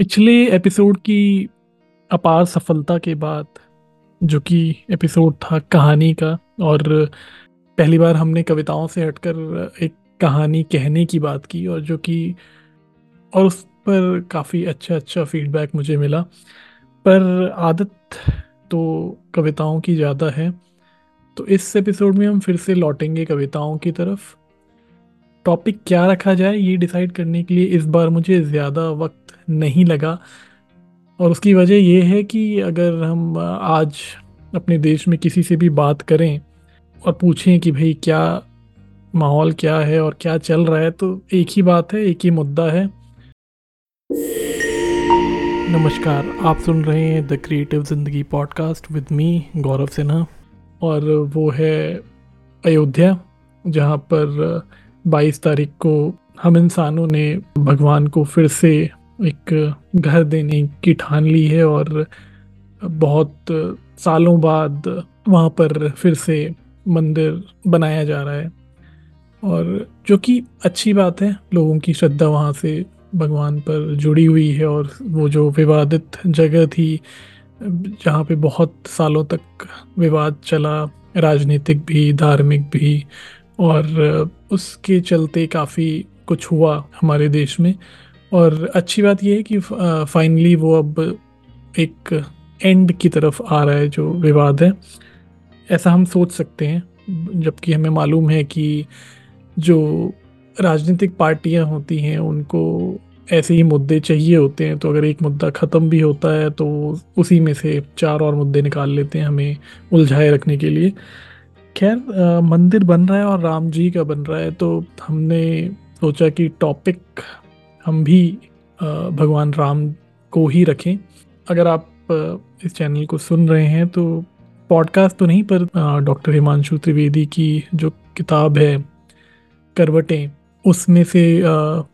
पिछले एपिसोड की अपार सफलता के बाद, जो कि एपिसोड था कहानी का, और पहली बार हमने कविताओं से हटकर एक कहानी कहने की बात की, और जो कि, और उस पर काफ़ी अच्छा अच्छा फीडबैक मुझे मिला। पर आदत तो कविताओं की ज़्यादा है तो इस एपिसोड में हम फिर से लौटेंगे कविताओं की तरफ़। टॉपिक क्या रखा जाए ये डिसाइड करने के लिए इस बार मुझे ज़्यादा वक्त नहीं लगा। और उसकी वजह ये है कि अगर हम आज अपने देश में किसी से भी बात करें और पूछें कि भाई क्या माहौल क्या है और क्या चल रहा है तो एक ही बात है, एक ही मुद्दा है। नमस्कार, आप सुन रहे हैं the creative Zindagi podcast with me Gaurav Sinha. और वो है अयोध्या, जहाँ पर 22 तारीख को हम इंसानों ने भगवान को फिर से एक घर देने की ठान ली है और बहुत सालों बाद वहाँ पर फिर से मंदिर बनाया जा रहा है। और जो कि अच्छी बात है, लोगों की श्रद्धा वहाँ से भगवान पर जुड़ी हुई है और वो जो विवादित जगह थी, जहाँ पे बहुत सालों तक विवाद चला, राजनीतिक भी, धार्मिक भी, और उसके चलते काफ़ी कुछ हुआ हमारे देश में। और अच्छी बात यह है कि फाइनली वो अब एक एंड की तरफ़ आ रहा है जो विवाद है। ऐसा हम सोच सकते हैं, जबकि हमें मालूम है कि जो राजनीतिक पार्टियाँ होती हैं, उनको ऐसे ही मुद्दे चाहिए होते हैं। तो अगर एक मुद्दा ख़त्म भी होता है तो उसी में से चार और मुद्दे निकाल लेते हैं हमें उलझाए रखने के लिए। खैर मंदिर बन रहा है और राम जी का बन रहा है तो हमने सोचा कि टॉपिक हम भी भगवान राम को ही रखें। अगर आप इस चैनल को सुन रहे हैं तो पॉडकास्ट तो नहीं, पर डॉक्टर हिमांशु त्रिवेदी की जो किताब है, करवटें, उसमें से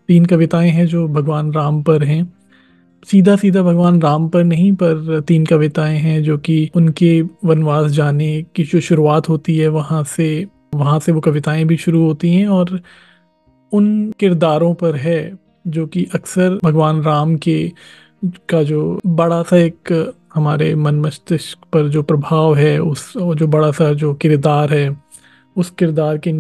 तीन कविताएँ हैं जो भगवान राम पर हैं। सीधा सीधा भगवान राम पर नहीं, पर तीन कविताएँ हैं जो कि उनके वनवास जाने की जो शुरुआत होती है, वहाँ से वहाँ से वो कविताएँ भी शुरू होती हैं और उन किरदारों पर है जो कि अक्सर भगवान राम के का जो बड़ा सा एक हमारे मन मस्तिष्क पर जो प्रभाव है उस जो बड़ा सा जो किरदार है उस किरदार के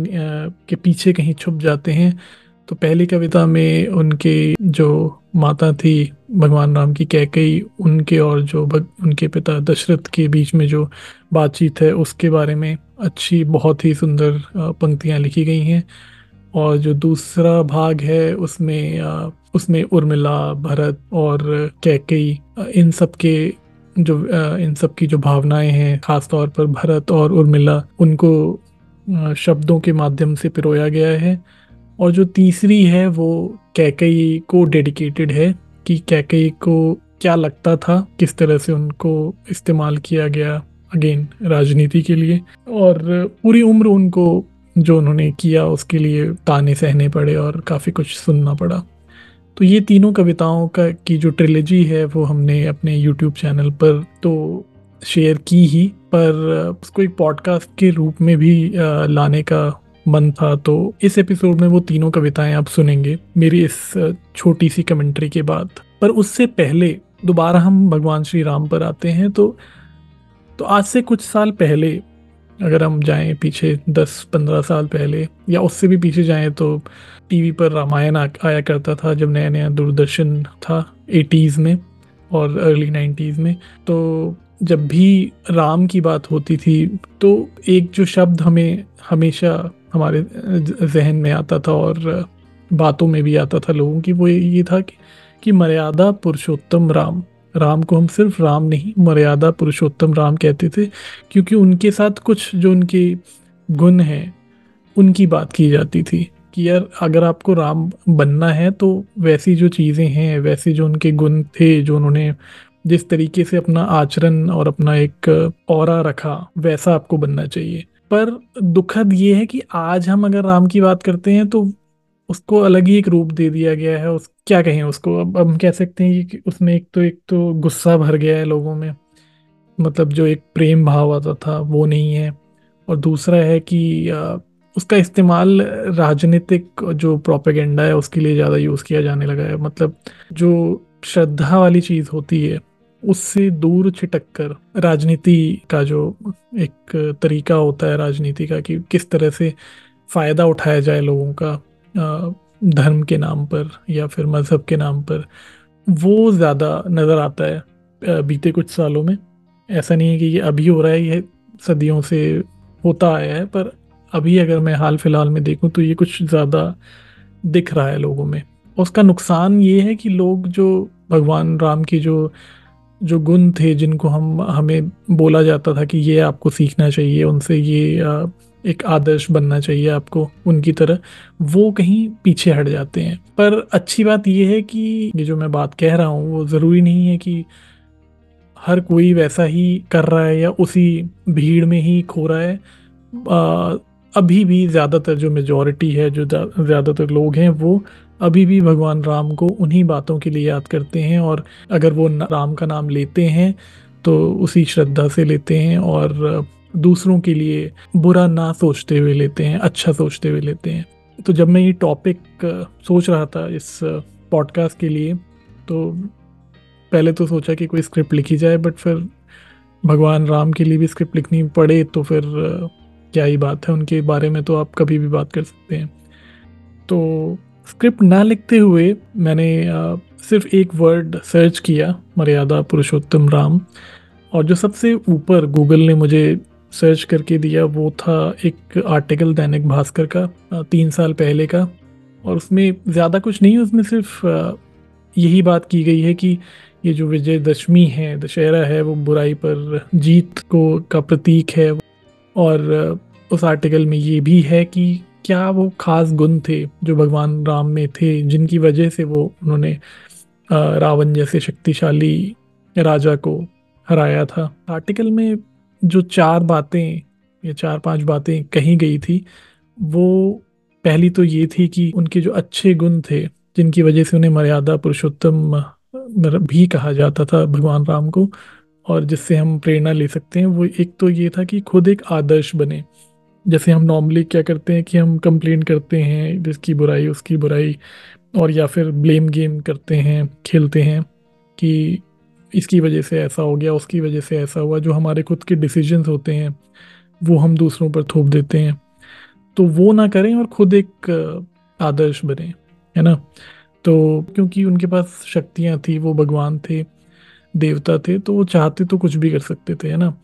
के पीछे कहीं छुप जाते हैं। तो पहली कविता में उनके जो माता थी भगवान राम की कैकई उनके और जो भग, उनके पिता दशरथ के बीच में जो बातचीत है उसके बारे में अच्छी बहुत ही सुंदर पंक्तियाँ लिखी गई हैं। और जो दूसरा भाग है उसमें उसमें उर्मिला, भरत और कैकई इन सब के जो इन सब की जो भावनाएँ हैं खास तौर पर भरत और उर्मिला, उनको शब्दों के माध्यम से पिरोया गया है। और जो तीसरी है वो कैकई को डेडिकेटेड है कि कैकई को क्या लगता था, किस तरह से उनको इस्तेमाल किया गया, अगेन, राजनीति के लिए। और पूरी उम्र उनको जो उन्होंने किया, उसके लिए ताने सहने पड़े और काफ़ी कुछ सुनना पड़ा। तो ये तीनों कविताओं का, की जो ट्रिलॉजी है, वो हमने अपने यूट्यूब चैनल पर तो शेयर की ही, पर उसको एक पॉडकास्ट के रूप में भी लाने का मन था। तो इस एपिसोड में वो तीनों कविताएँ आप सुनेंगे, मेरी इस छोटी सी कमेंट्री के बाद। पर उससे पहले, दोबारा हम भगवान श्री राम पर आते हैं तो तो आज से कुछ साल पहले अगर हम जाएँ पीछे दस पंद्रह साल पहले या उससे भी पीछे जाएँ तो टीवी पर रामायण आया करता था जब नया नया दूरदर्शन था एटीज़ में और अर्ली नाइन्टीज़ में। तो जब भी राम की बात होती थी तो एक जो शब्द हमें हमेशा हमारे जहन में आता था और बातों में भी आता था लोगों की वो ये था कि, कि मर्यादा पुरुषोत्तम राम। राम को हम सिर्फ़ राम नहीं, मर्यादा पुरुषोत्तम राम कहते थे, क्योंकि उनके साथ कुछ जो उनके गुण हैं, उनकी बात की जाती थी कि यार, अगर आपको राम बनना है तो वैसी जो चीज़ें हैं, वैसे जो उनके गुण थे, जो उन्होंने जिस तरीके से अपना आचरण और अपना एक और रखा, वैसा आपको बनना चाहिए। पर दुखद ये है कि आज हम अगर राम की बात करते हैं तो उसको अलग ही एक रूप दे दिया गया है। उस, क्या कहें उसको? अब हम कह सकते हैं कि उसमें एक तो एक तो गुस्सा भर गया है लोगों में। मतलब जो एक प्रेम भाव आता था, वो नहीं है। और दूसरा है कि उसका इस्तेमाल राजनीतिक जो प्रोपेगेंडा है, उसके लिए ज़्यादा यूज़ किया जाने लगा है। मतलब जो श्रद्धा वाली चीज़ होती है, उससे दूर छिटक कर राजनीति का जो एक तरीका होता है, राजनीति का कि किस तरह से फ़ायदा उठाया जाए लोगों का। धर्म के नाम पर या फिर मज़हब के नाम पर वो ज़्यादा नज़र आता है बीते कुछ सालों में। ऐसा नहीं है कि ये अभी हो रहा है, ये सदियों से होता आया है, पर अभी अगर मैं हाल फ़िलहाल में देखूँ तो ये कुछ ज़्यादा दिख रहा है लोगों में। उसका नुकसान ये है कि लोग जो भगवान राम की जो जो गुण थे, जिनको हम, हमें बोला जाता था कि ये आपको सीखना चाहिए, उनसे ये एक आदर्श बनना चाहिए आपको उनकी तरह। वो कहीं पीछे हट जाते हैं। पर अच्छी बात ये है कि ये जो मैं बात कह रहा हूँ वो ज़रूरी नहीं है कि हर कोई वैसा ही कर रहा है या उसी भीड़ में ही खो रहा है। आ, अभी भी ज़्यादातर जो मेजॉरिटी है जो ज़्यादातर लोग हैं वो अभी भी भगवान राम को उन्हीं बातों के लिए याद करते हैं और अगर वो राम का नाम लेते हैं तो उसी श्रद्धा से लेते हैं और दूसरों के लिए बुरा ना सोचते हुए लेते हैं अच्छा सोचते हुए लेते हैं। तो जब मैं ये टॉपिक सोच रहा था इस पॉडकास्ट के लिए तो पहले तो सोचा कि कोई स्क्रिप्ट लिखी जाए बट फिर भगवान राम के लिए भी स्क्रिप्ट लिखनी पड़े तो फिर क्या ही बात है, उनके बारे में तो आप कभी भी बात कर सकते हैं। तो स्क्रिप्ट ना लिखते हुए मैंने सिर्फ़ एक वर्ड सर्च किया, मर्यादा पुरुषोत्तम राम। और जो सबसे ऊपर गूगल ने मुझे सर्च करके दिया वो था एक आर्टिकल दैनिक भास्कर का तीन साल पहले का। और उसमें ज़्यादा कुछ नहीं, उसमें सिर्फ़ यही बात की गई है कि ये जो विजयदशमी है, दशहरा है, वो बुराई पर जीत को, का प्रतीक है। और उस आर्टिकल में ये भी है कि क्या वो खास गुण थे जो भगवान राम में थे, जिनकी वजह से वो उन्होंने रावण जैसे शक्तिशाली राजा को हराया था। आर्टिकल में जो चार बातें या चार पाँच बातें कही गई थी, वो पहली तो ये थी कि उनके जो अच्छे गुण थे, जिनकी वजह से उन्हें मर्यादा पुरुषोत्तम भी कहा जाता था भगवान राम को, और जिससे हम प्रेरणा ले सकते हैं, वो एक तो ये था कि खुद एक आदर्श बने। जैसे हम नॉर्मली क्या करते हैं कि हम कंप्लेन करते हैं जिसकी बुराई, उसकी बुराई, और या फिर ब्लेम गेम करते हैं, खेलते हैं कि इसकी वजह से ऐसा हो गया, उसकी वजह से ऐसा हुआ। जो हमारे खुद के डिसीजंस होते हैं, वो हम दूसरों पर थोप देते हैं। तो वो ना करें और खुद एक आदर्श बने, है ना? तो क्योंकि उनके पास शक्तियाँ थी, वो भगवान थे, देवता थे तो वो चाहते तो कुछ भी कर सकते थे, है ना?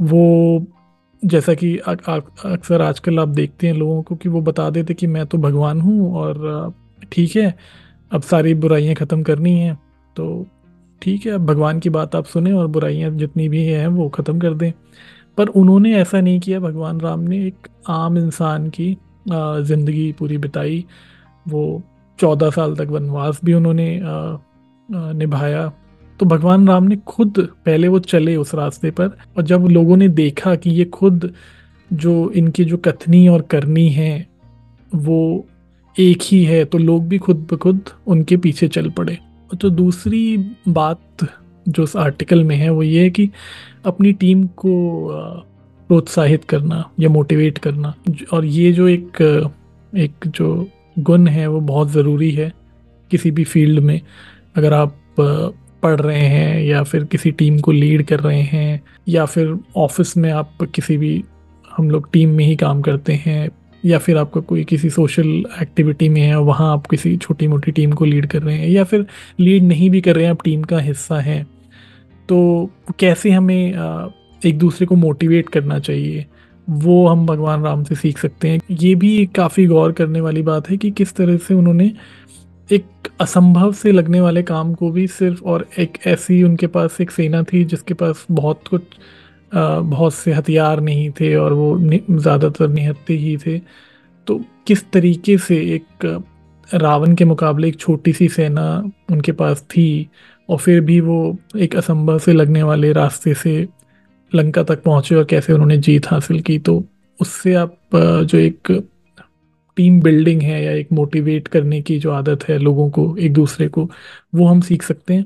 वो जैसा कि अक्सर आजकल आप देखते हैं लोगों को कि वो बता देते कि मैं तो भगवान हूँ और ठीक है, अब सारी बुराइयाँ ख़त्म करनी हैं तो ठीक है, अब भगवान की बात आप सुने और बुराइयाँ जितनी भी हैं वो ख़त्म कर दें। पर उन्होंने ऐसा नहीं किया, भगवान राम ने एक आम इंसान की ज़िंदगी पूरी बिताई। वो चौदह साल तक वनवास भी उन्होंने निभाया। तो भगवान राम ने खुद, पहले वो चले उस रास्ते पर और जब लोगों ने देखा कि ये खुद जो इनकी जो कथनी और करनी है, वो एक ही है तो लोग भी खुद ब खुद उनके पीछे चल पड़े। तो दूसरी बात जो उस आर्टिकल में है, वो ये है कि अपनी टीम को प्रोत्साहित करना या मोटिवेट करना। और ये जो एक एक जो गुण है, वो बहुत ज़रूरी है किसी भी फ़ील्ड में। अगर आप पढ़ रहे हैं या फिर किसी टीम को लीड कर रहे हैं या फिर ऑफ़िस में आप किसी भी, हम लोग टीम में ही काम करते हैं या फिर आपका कोई किसी सोशल एक्टिविटी में है, वहाँ आप किसी छोटी मोटी टीम को लीड कर रहे हैं, या फिर लीड नहीं भी कर रहे हैं, आप टीम का हिस्सा हैं तो कैसे हमें एक दूसरे को मोटिवेट करना चाहिए? वो हम भगवान राम से सीख सकते हैं। ये भी काफ़ी गौर करने वाली बात है कि किस तरह से उन्होंने एक असंभव से लगने वाले काम को भी सिर्फ़ और एक ऐसी उनके पास एक सेना थी जिसके पास बहुत कुछ बहुत से हथियार नहीं थे और वो ज़्यादातर निहत्ते ही थे। तो किस तरीके से एक रावण के मुकाबले एक छोटी सी सेना उनके पास थी और फिर भी वो एक असंभव से लगने वाले रास्ते से लंका तक पहुँचे और कैसे उन्होंने जीत हासिल की? तो उससे आप जो एक टीम बिल्डिंग है या एक मोटिवेट करने की जो आदत है लोगों को एक दूसरे को, वो हम सीख सकते हैं?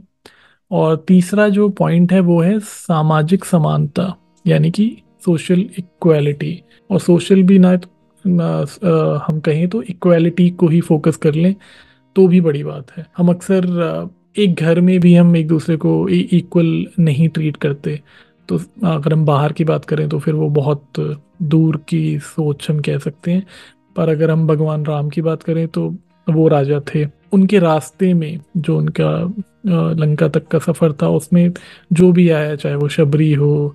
और तीसरा जो पॉइंट है वो है सामाजिक समानता, यानी कि सोशल इक्वालिटी और सोशल भी ना हम कहें तो इक्वालिटी को ही फोकस कर लें तो भी बड़ी बात है। हम अक्सर एक घर में भी हम एक दूसरे को इक्वल नहीं ट्रीट करते। तो अगर हम बाहर की बात करें तो फिर वो बहुत दूर की सोच हम कह सकते हैं। पर अगर हम भगवान राम की बात करें तो वो राजा थे। उनके रास्ते में जो उनका लंका तक का सफ़र था, उसमें जो भी आया, चाहे वो शबरी हो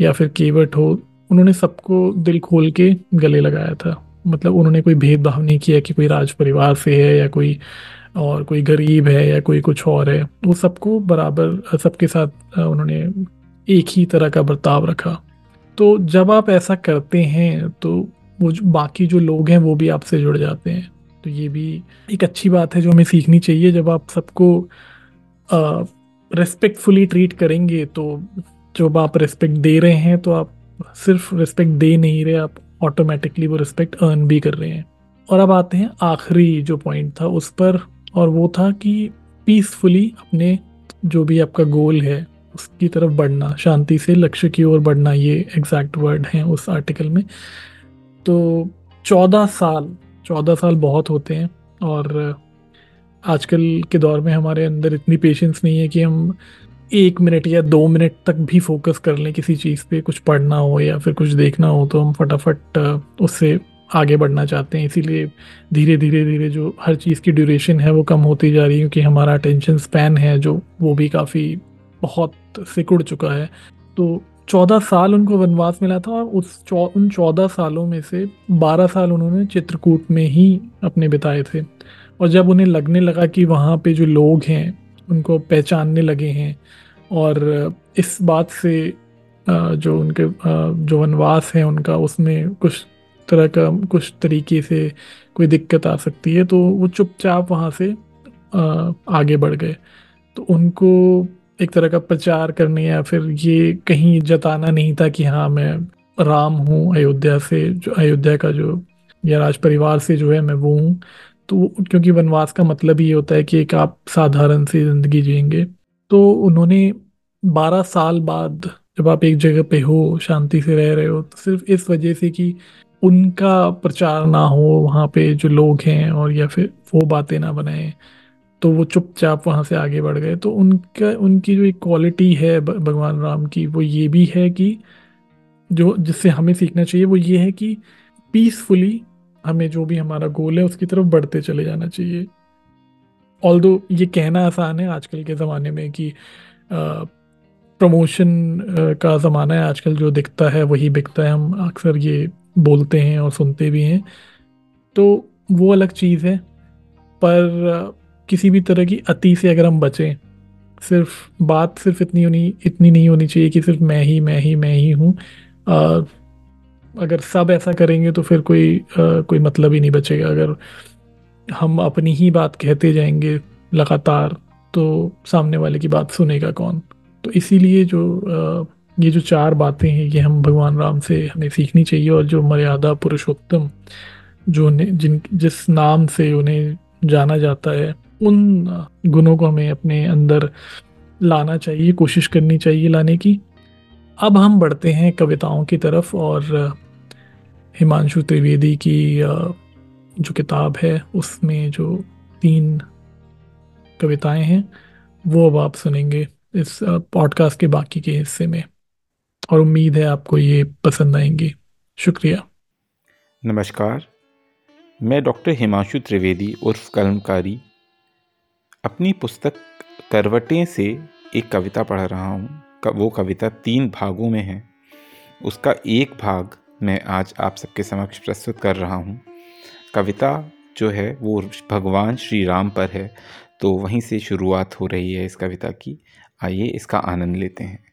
या फिर केवट हो, उन्होंने सबको दिल खोल के गले लगाया था। मतलब उन्होंने कोई भेदभाव नहीं किया कि कोई राज परिवार से है या कोई और कोई गरीब है या कोई कुछ और है। वो सबको बराबर, सबके साथ उन्होंने एक ही तरह का बर्ताव रखा। तो जब आप ऐसा करते हैं तो वो जो, बाकी जो लोग हैं, वो भी आपसे जुड़ जाते हैं। तो ये भी एक अच्छी बात है जो हमें सीखनी चाहिए जब आप सबको रिस्पेक्टफुली ट्रीट करेंगे तो जब आप रिस्पेक्ट दे रहे हैं तो आप सिर्फ़ रिस्पेक्ट दे नहीं रहे, आप ऑटोमेटिकली वो रिस्पेक्ट अर्न भी कर रहे हैं। और अब आते हैं आखिरी जो पॉइंट था, उस पर, और वो था कि पीसफुली अपने जो भी आपका गोल है, उसकी तरफ़ बढ़ना, शांति से लक्ष्य की ओर बढ़ना, ये एग्जैक्ट वर्ड हैं उस आर्टिकल में। तो चौदह साल चौदह साल बहुत होते हैं, और आजकल के दौर में हमारे अंदर इतनी पेशेंस नहीं है कि हम एक मिनट या दो मिनट तक भी फोकस कर लें किसी चीज़ पे कुछ पढ़ना हो या फिर कुछ देखना हो तो हम फटाफट उससे आगे बढ़ना चाहते हैं। इसीलिए धीरे धीरे धीरे जो हर चीज़ की ड्यूरेशन है वो कम होती जा रही है क्योंकि हमारा अटेंशन स्पैन है जो वो भी काफ़ी बहुत सिकुड़ चुका है। तो चौदह साल उनको वनवास मिला था और उस चौ, उन चौदह सालों में से बारह साल उन्होंने चित्रकूट में ही अपने बिताए थे। और जब उन्हें लगने लगा कि वहाँ पे जो लोग हैं, उनको पहचानने लगे हैं और इस बात से जो उनके जो वनवास है उनका, उसमें कुछ तरह का, कुछ तरीके से कोई दिक्कत आ सकती है तो वो चुपचाप वहाँ से आगे बढ़ गए। तो उनको एक तरह का प्रचार करने या फिर ये कहीं जताना नहीं था कि हाँ मैं राम हूँ, अयोध्या से, जो अयोध्या का जो, या राज परिवार से जो है मैं वो हूँ। तो क्योंकि वनवास का मतलब ये होता है कि एक आप साधारण सी ज़िंदगी जिएँगे। तो उन्होंने बारह साल बाद जब आप एक जगह पे हो, शांति से रह रहे हो तो सिर्फ़ इस वजह से कि उनका प्रचार ना हो, वहाँ पे जो लोग हैं और या फिर वो बातें ना बनाए तो वो चुपचाप वहाँ से आगे बढ़ गए। तो उनका, उनकी जो एक क्वालिटी है भगवान राम की, वो ये भी है कि जो, जिससे हमें सीखना चाहिए, वो ये है कि पीसफुली हमें जो भी हमारा गोल है, उसकी तरफ़ बढ़ते चले जाना चाहिए। ऑल दो ये कहना आसान है आजकल के ज़माने में कि प्रमोशन का ज़माना है, आजकल जो दिखता है, वही बिकता है। हम अक्सर ये बोलते हैं और सुनते भी हैं। तो वो अलग चीज़ है, पर किसी भी तरह की अति से अगर हम बचें, सिर्फ़ बात सिर्फ़ इतनी होनी, इतनी नहीं होनी चाहिए कि सिर्फ़ मैं ही मैं ही मैं ही हूँ। अगर सब ऐसा करेंगे तो फिर कोई आ, कोई मतलब ही नहीं बचेगा। अगर हम अपनी ही बात कहते जाएँगे लगातार तो सामने वाले की बात सुनेगा कौन? तो इसीलिए जो आ, ये जो चार बातें हैं ये हम भगवान राम से हमें सीखनी चाहिए और जो मर्यादा पुरुषोत्तम जो उन्हें जिन जिस नाम से उन्हें जाना जाता है उन गुणों को हमें अपने अंदर लाना चाहिए कोशिश करनी चाहिए लाने की। अब हम बढ़ते हैं कविताओं की तरफ़ और हिमांशु त्रिवेदी की जो किताब है, उसमें जो तीन कविताएँ हैं, वो अब आप सुनेंगे इस पॉडकास्ट के बाकी के हिस्से में। और उम्मीद है आपको ये पसंद आएँगी। शुक्रिया। नमस्कार। मैं डॉक्टर हिमांशु त्रिवेदी, उर्फ़ कलमकारी, अपनी पुस्तक करवटें से एक कविता पढ़ रहा हूँ। वो कविता तीन भागों में है। उसका एक भाग मैं आज आप सबके समक्ष प्रस्तुत कर रहा हूँ। कविता जो है, वो भगवान श्री राम पर है तो वहीं से शुरुआत हो रही है इस कविता की। आइए इसका आनंद लेते हैं।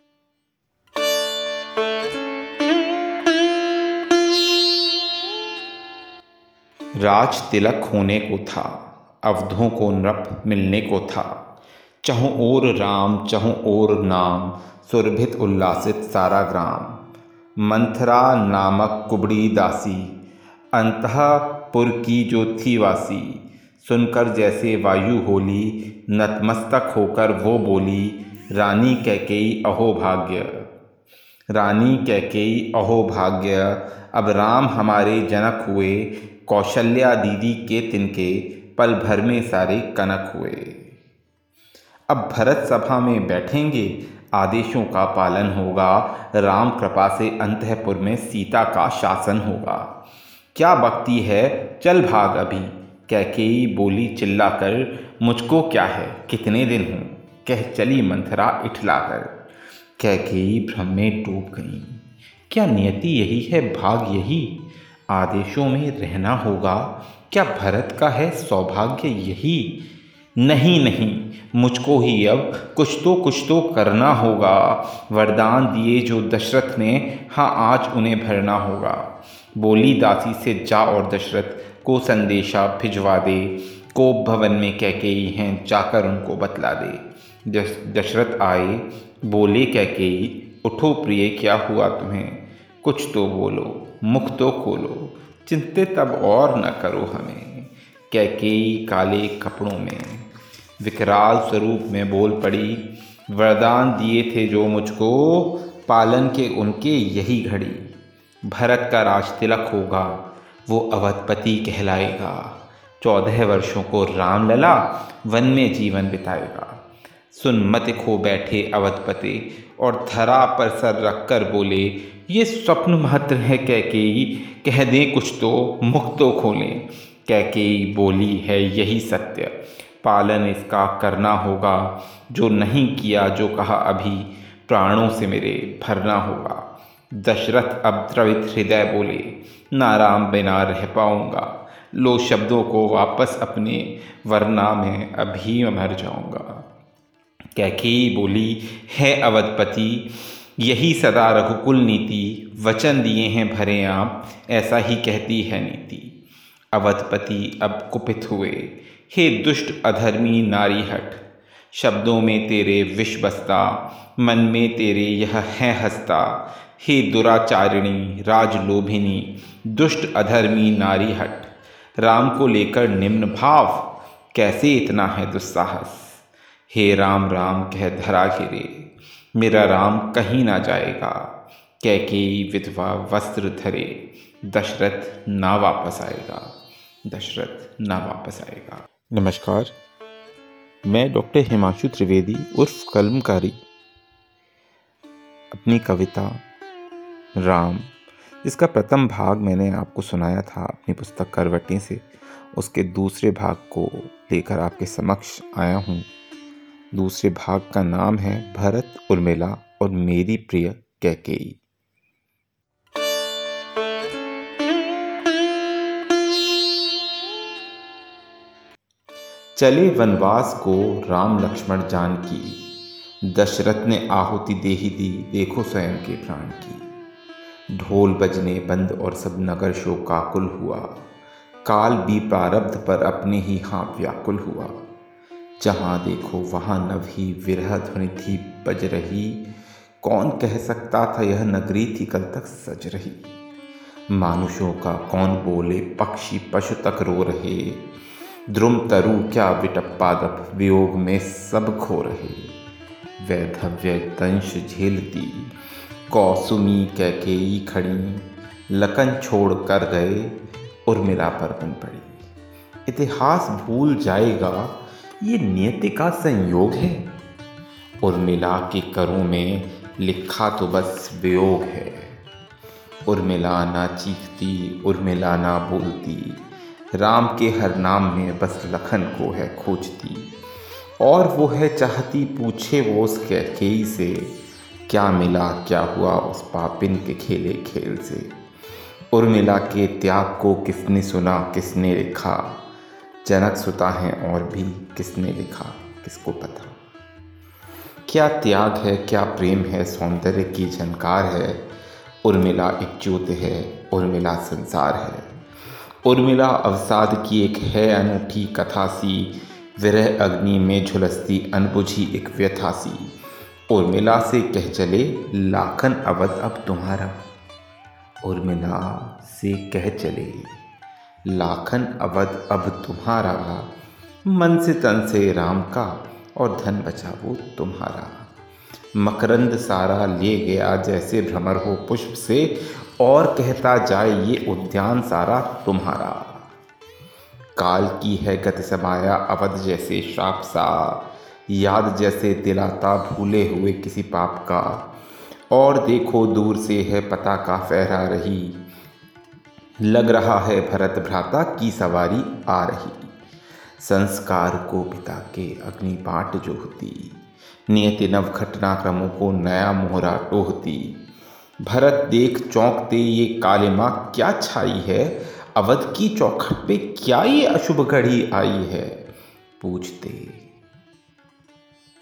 राज तिलक होने को था, अवधों को नृप मिलने को था। चहु ओर राम, चहु ओर नाम, सुरभित उल्लासित सारा ग्राम। मंथरा नामक कुबड़ी दासी अंतपुर की जो थी वासी। सुनकर जैसे वायु होली, नतमस्तक होकर वो बोली, रानी कैकेयी अहो भाग्य। रानी कैकेयी अहो भाग्य, अब राम हमारे जनक हुए, कौशल्या दीदी के तिनके, पल भर में सारे कनक हुए। अब भरत सभा में बैठेंगे आदेशों का पालन होगा। राम कृपा से अंतपुर में सीता का शासन होगा। क्या भक्ति है? चल भाग अभी। कैकेयी बोली चिल्लाकर, मुझको क्या है? कितने दिन हूँ? कह चली मंथरा इठला इठलाकर कैकेयी भ्रम में डूब गई। क्या नियति यही है? भाग यही। आदेशों में रहना होगा। क्या भरत का है? सौभाग्य यही। नहीं नहीं, मुझको ही अब कुछ तो कुछ तो करना होगा। वरदान दिए जो दशरथ ने हाँ आज उन्हें भरना होगा। बोली दासी से जा और दशरथ को संदेशा भिजवा दे। को भवन में कैकेयी हैं जाकर उनको बतला दे। दशरथ आए, बोले कैकेयी उठो प्रिय, क्या हुआ तुम्हें? कुछ तो बोलो, मुख तो खोलो। चिंतित अब और न करो हमें। कैकेयी काले कपड़ों में विकराल स्वरूप में बोल पड़ी, वरदान दिए थे जो मुझको, पालन के उनके यही घड़ी। भरत का राज तिलक होगा, वो अवधपति कहलाएगा। चौदह वर्षों को राम लला वन में जीवन बिताएगा। सुन मत खो बैठे अवधपति, और धरा पर सर रख कर बोले, ये स्वप्न महत्व है कैकेयी कह दें कुछ तो मुख तो खोलें। कैकेयी बोली है यही सत्य। पालन इसका करना होगा, जो नहीं किया, जो कहा अभी, प्राणों से मेरे भरना होगा। दशरथ अब द्रवित हृदय बोले, नाराम बिना रह पाऊँगा। लो शब्दों को वापस अपने वरना में अभी मर जाऊँगा। कैके बोली, है अवधपति, यही सदा रघुकुल नीति, वचन दिए हैं भरे आप, ऐसा ही कहती है नीति। अवधपति अब कुपित हुए। हे दुष्ट अधर्मी नारी हट शब्दों में तेरे विष बसता मन में तेरे यह है हंसता हे दुराचारिणी, राजलोभिनी, दुष्ट अधर्मी नारी हट राम को लेकर निम्न भाव, कैसे इतना है दुस्साहस? हे राम राम, कह धरा गिरे मेरा राम कहीं ना जाएगा। कैकेयी विधवा वस्त्र धरे, दशरथ ना वापस आएगा। दशरथ ना वापस आएगा। नमस्कार, मैं डॉक्टर हिमांशु त्रिवेदी, उर्फ़ कलमकारी। अपनी कविता, राम इसका प्रथम भाग मैंने आपको सुनाया था अपनी पुस्तक करवटी से, उसके दूसरे भाग को लेकर आपके समक्ष आया हूँ। दूसरे भाग का नाम है भरत उर्मिला और मेरी प्रिय कैकेयी। चले वनवास को राम लक्ष्मण जान की। दशरथ ने आहुति दे ही दी, देखो स्वयं के प्राण की। ढोल बजने बंद और सब नगर शो काकुल हुआ। काल भी प्रारब्ध पर अपने ही हाँ व्याकुल हुआ। जहाँ देखो, वहाँ नव ही विरह ध्वनि थी बज रही। कौन कह सकता था यह नगरी थी कल तक सज रही। मानुषों का कौन बोले, पक्षी पशु तक रो रहे। द्रुम तरु क्या विटप्पा दप वियोग में सब खो रहे। वैधव्य दंश झेलती, कौसुमी कैकेयी खड़ी, लकन छोड़ कर गए उर्मिला पर बन पड़ी। इतिहास भूल जाएगा, ये नियति का संयोग है। उर्मिला के करों में लिखा तो बस वियोग है। उर्मिला ना चीखती उर्मिला ना बोलती राम के हर नाम में बस लखन को है खोजती। और वो है चाहती, पूछे वो उस कैकेयी से, क्या मिला, क्या हुआ उस पापिन के खेले खेल से? उर्मिला के त्याग को किसने सुना, किसने लिखा? जनक सुता है और भी किसने लिखा, किसको पता? क्या त्याग है, क्या प्रेम है, सौंदर्य की झनकार है? उर्मिला एक ज्योत है उर्मिला संसार है। उर्मिला अवसाद की एक है अनूठी कथा सी विरह अग्नि में झुलसती अनबुझी एक व्यथा सी उर्मिला से कह चले, लाखन अवध अब तुम्हारा। उर्मिला से कह चले, लाखन अवध अब तुम्हारा। मन से तन से राम का और धन बचा वो तुम्हारा। मकरंद सारा ले गया जैसे भ्रमर हो पुष्प से और कहता जाए, ये उद्यान सारा तुम्हारा। काल की है गत समाया, अवध जैसे श्राप सा। याद जैसे दिलाता भूले हुए किसी पाप का। और देखो, दूर से है पता का फहरा रही। लग रहा है भरत भ्राता की सवारी आ रही। संस्कार को पिता के अग्नि पाट जो होती। नियति नव घटनाक्रमों को नया मोहरा टोहती। भरत देख चौंकते ये काले माँ, क्या छाई है? अवध की चौखट पे क्या ये अशुभ घड़ी आई है? पूछते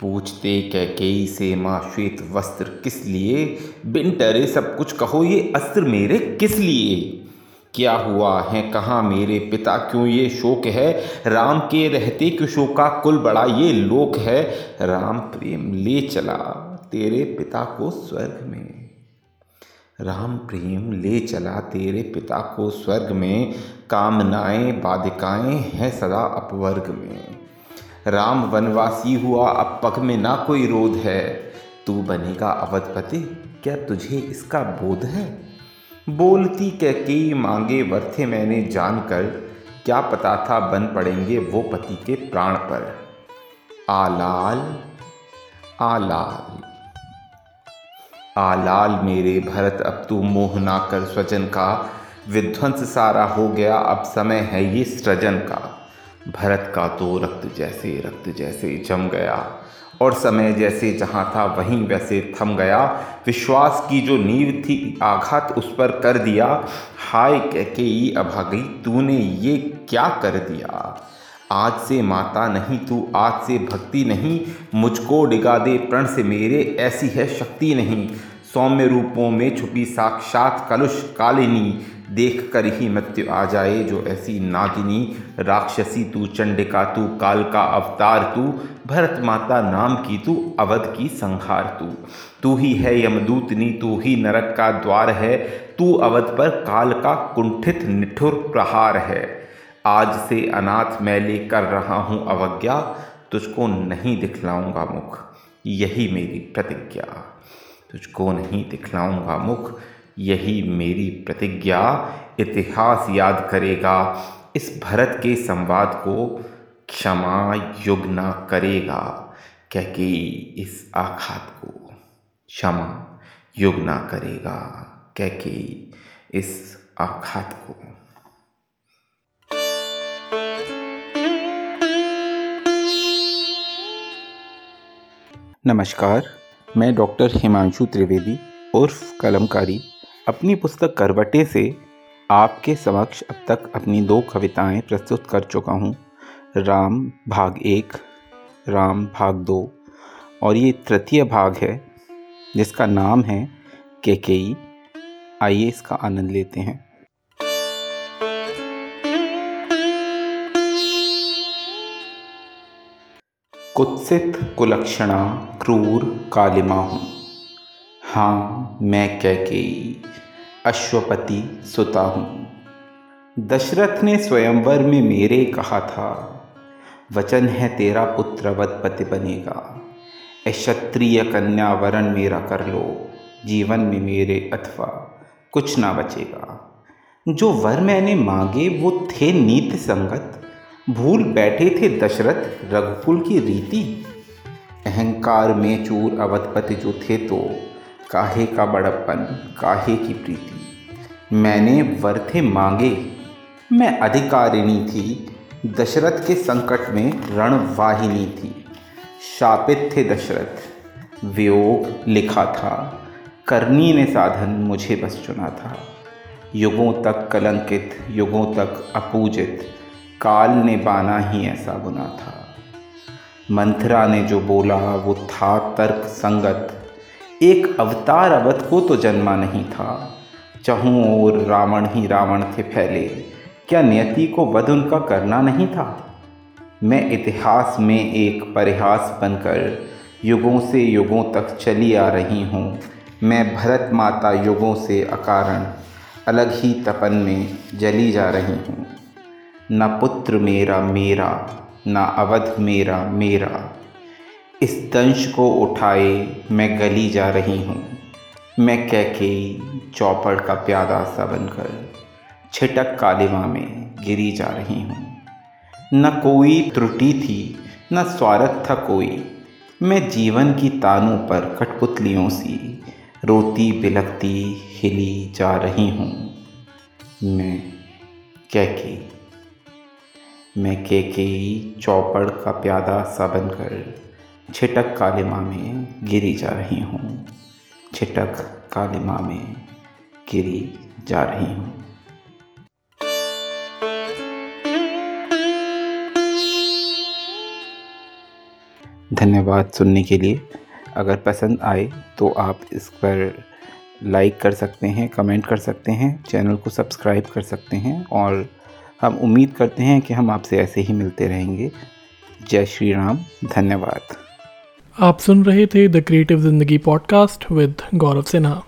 पूछते कैकेयी से माँ श्वेत वस्त्र किस लिए? बिन टरे सब कुछ कहो ये अस्त्र मेरे किस लिए? क्या हुआ है? कहाँ मेरे पिता क्यों ये शोक है? राम के रहते क्यों शोका कुल बड़ा ये लोक है? राम प्रेम ले चला तेरे पिता को स्वर्ग में। राम प्रेम ले चला तेरे पिता को स्वर्ग में, कामनाएँ बाधिकाएँ हैं सदा अपवर्ग में। राम वनवासी हुआ, अब पग में ना कोई रोध है। तू बनेगा अवधपति, क्या तुझे इसका बोध है? बोलती कई मांगे वर्थे मैंने जानकर, क्या पता था बन पड़ेंगे वो पति के प्राण पर। आलाल आलाल। आलाल मेरे भरत, अब तू मोह ना कर स्वजन का। विध्वंस सारा हो गया, अब समय है ये सृजन का। भरत का तो रक्त जैसे रक्त जैसे जम गया, और समय जैसे जहाँ था वहीं वैसे थम गया। विश्वास की जो नींव थी, आघात उस पर कर दिया। हाय कह के ही अभागी, तूने ये क्या कर दिया? आज से माता नहीं, तू आज से भक्ति नहीं। मुझको डिगा दे प्रण से मेरे, ऐसी है शक्ति नहीं। सौम्य रूपों में छुपी साक्षात कलुष कालिनी। देख कर ही मृत्यु आ जाए जो ऐसी नागिनी। राक्षसी तू, चंडिका तू, काल का अवतार तू। भरत माता नाम की तू, अवध की संहार तू। तू ही है यमदूतनी, तू ही नरक का द्वार है। तू अवध पर काल का कुंठित निठुर प्रहार है। आज से अनाथ मैं लेकर रहा हूँ अवज्ञा, तुझको नहीं दिखलाऊँगा मुख। यही मेरी प्रतिज्ञा। तुझको नहीं दिखलाऊँगा मुख, यही मेरी प्रतिज्ञा। इतिहास याद करेगा, इस भरत के संवाद को क्षमा युग ना करेगा। कह के इस आघात को क्षमा युग ना करेगा। कह के इस आघात को नमस्कार, मैं डॉक्टर हिमांशु त्रिवेदी, उर्फ़ कलमकारी। अपनी पुस्तक करवटे से आपके समक्ष अब तक अपनी दो कविताएँ प्रस्तुत कर चुका हूँ। राम भाग एक, राम भाग दो। और ये तृतीय भाग है, जिसका नाम है केकेई। आइए इसका आनंद लेते हैं। कुत्सित कुलक्षणा क्रूर कालिमा हूँ। हाँ मैं कैकेयी अश्वपति सुता हूँ। दशरथ ने स्वयंवर में मेरे कहा था, वचन है तेरा पुत्र वधपति बनेगा। ए क्षत्रिय कन्या वरण मेरा कर लो। जीवन में मेरे अथवा कुछ ना बचेगा। जो वर मैंने मांगे, वो थे नीति संगत भूल बैठे थे दशरथ रघुकुल की रीति। अहंकार में चूर अवधपति जो थे तो काहे का बड़प्पन, काहे की प्रीति। मैंने वर्थे मांगे, मैं अधिकारिणी थी। दशरथ के संकट में रणवाहिनी थी। शापित थे दशरथ, वियोग लिखा था, करनी ने साधन मुझे बस चुना था। युगों तक कलंकित, युगों तक अपूजित काल ने बाना ही ऐसा गुना था। मंथरा ने जो बोला, वो था तर्क संगत। एक अवतार अवध को तो जन्मा नहीं था। चहूँ और रावण ही रावण थे फैले। क्या नियति को वध उनका करना नहीं था? मैं इतिहास में एक परिहास बनकर युगों से युगों तक चली आ रही हूँ। मैं भरत माता युगों से अकारण, अलग ही तपन में जली जा रही हूँ। न पुत्र मेरा मेरा, न अवध मेरा मेरा। इस दंश को उठाए मैं गली जा रही हूँ। मैं कैके चौपड़ का प्यादा सा बनकर छिटक कालिमा में गिरी जा रही हूँ। न कोई त्रुटि थी, न स्वार्थ था कोई। मैं जीवन की तानों पर कठपुतलियों सी रोती बिलकती हिली जा रही हूँ। मैं कैकी मैं के के चौपड़ का प्यादा सा बनकर छिटक कालिमा में गिरी जा रही हूँ। छिटक कालिमा में गिरी जा रही हूँ। धन्यवाद सुनने के लिए। अगर पसंद आए तो आप इस पर लाइक कर सकते हैं, कमेंट कर सकते हैं, चैनल को सब्सक्राइब कर सकते हैं और हम उम्मीद करते हैं कि हम आपसे ऐसे ही मिलते रहेंगे। जय श्री राम, धन्यवाद। आप सुन रहे थे the creative Zindagi podcast with Gaurav Sinha